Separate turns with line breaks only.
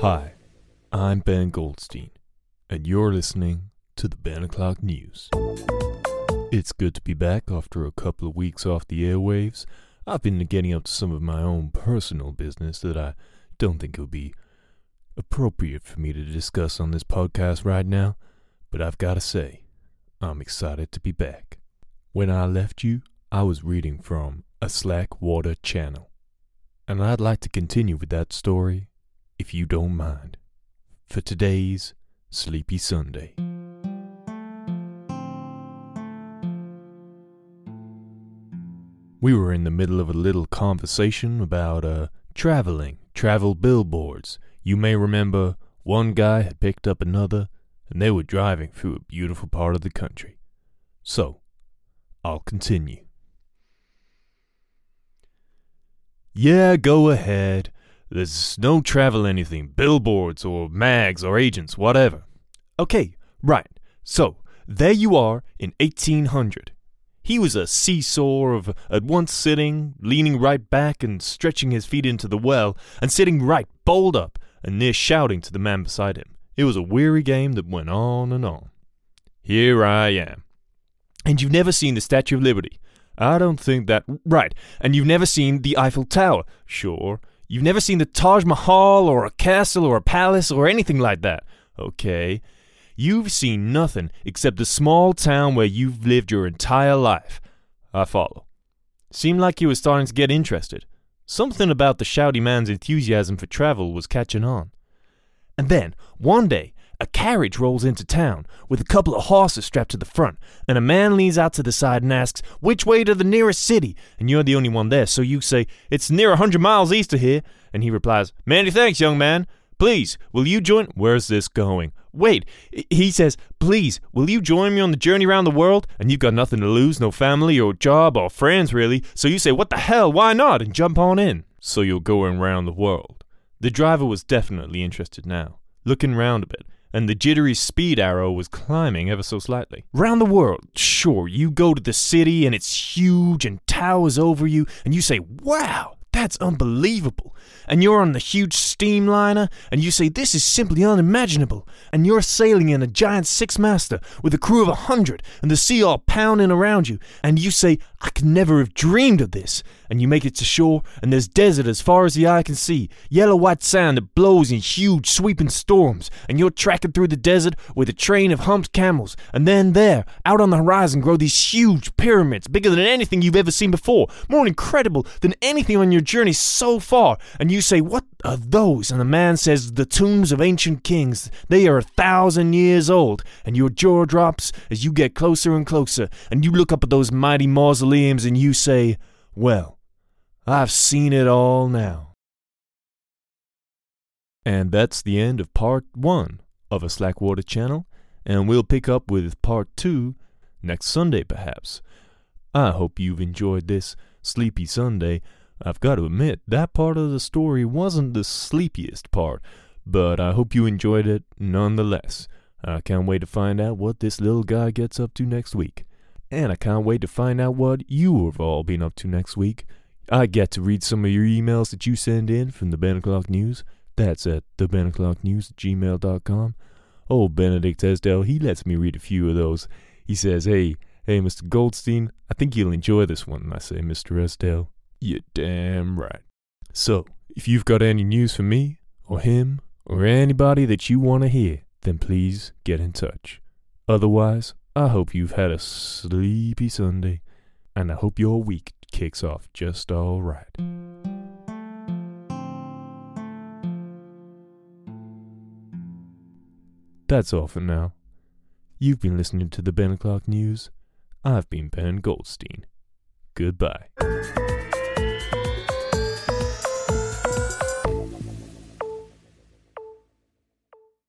Hi, I'm Ben Goldstein, and you're listening to the Ben O'Clock News. It's good to be back after a couple of weeks off the airwaves. I've been getting up to some of my own personal business that I don't think it would be appropriate for me to discuss on this podcast right now, but I've got to say, I'm excited to be back. When I left you, I was reading from a Slack Water channel, and I'd like to continue with that story, if you don't mind, for today's Sleepy Sunday. We were in the middle of a little conversation about uh, traveling, travel billboards. You may remember one guy had picked up another, and they were driving through a beautiful part of the country. So, I'll continue. Yeah, go ahead. There's no travel anything, billboards or mags or agents, whatever. Okay, right. So, there you are in 1800. He was a seesaw of at once sitting, leaning right back and stretching his feet into the well, and sitting right bolt up and near shouting to the man beside him. It was a weary game that went on and on. Here I am. And you've never seen the Statue of Liberty. I don't think that. Right. And you've never seen the Eiffel Tower. Sure. You've never seen the Taj Mahal or a castle or a palace or anything like that. Okay. You've seen nothing except the small town where you've lived your entire life. I follow. Seemed like he was starting to get interested. Something about the shouty man's enthusiasm for travel was catching on. And then, one day, a carriage rolls into town with a couple of horses strapped to the front, and a man leans out to the side and asks, Which way to the nearest city? And you're the only one there, so you say, It's near a hundred miles east of here. And he replies, Many thanks, young man. Please, will you join? Where's this going? Wait, he says, Please, will you join me on the journey around the world? And you've got nothing to lose, no family or job or friends really. So you say, What the hell? Why not? And jump on in. So you're going round the world. The driver was definitely interested now, looking round a bit, and the jittery speed arrow was climbing ever so slightly. Round the world, sure, you go to the city and it's huge and towers over you, and you say, Wow, that's unbelievable. And you're on the huge steamliner, and you say, This is simply unimaginable. And you're sailing in a giant six master with a crew of a hundred, and the sea all pounding around you, and you say, I could never have dreamed of this. And you make it to shore, and there's desert as far as the eye can see, yellow white sand that blows in huge sweeping storms, and you're tracking through the desert with a train of humped camels, and then there, out on the horizon, grow these huge pyramids, bigger than anything you've ever seen before, more incredible than anything on your journey so far. And you say, What are those? And the man says, The tombs of ancient kings. They are a thousand years old. And your jaw drops as you get closer and closer, and you look up at those mighty mausoleums and you say, Well, I've seen it all now. And that's the end of part one of a Slackwater channel, and we'll pick up with part two next Sunday, perhaps. I hope you've enjoyed this Sleepy Sunday. I've got to admit, that part of the story wasn't the sleepiest part, but I hope you enjoyed it nonetheless. I can't wait to find out what this little guy gets up to next week. And I can't wait to find out what you have all been up to next week. I get to read some of your emails that you send in from the Ben O'Clock News. That's at the Ben O'Clock News gmail.com. Old Benedict Esdale, he lets me read a few of those. He says, Hey, hey, Mr. Goldstein, I think you'll enjoy this one. I say, Mr. Esdale, you're damn right. So, if you've got any news for me, or him, or anybody that you want to hear, then please get in touch. Otherwise, I hope you've had a sleepy Sunday, and I hope your week kicks off just all right. That's all for now. You've been listening to the Ben O'Clock News. I've been Ben Goldstein. Goodbye.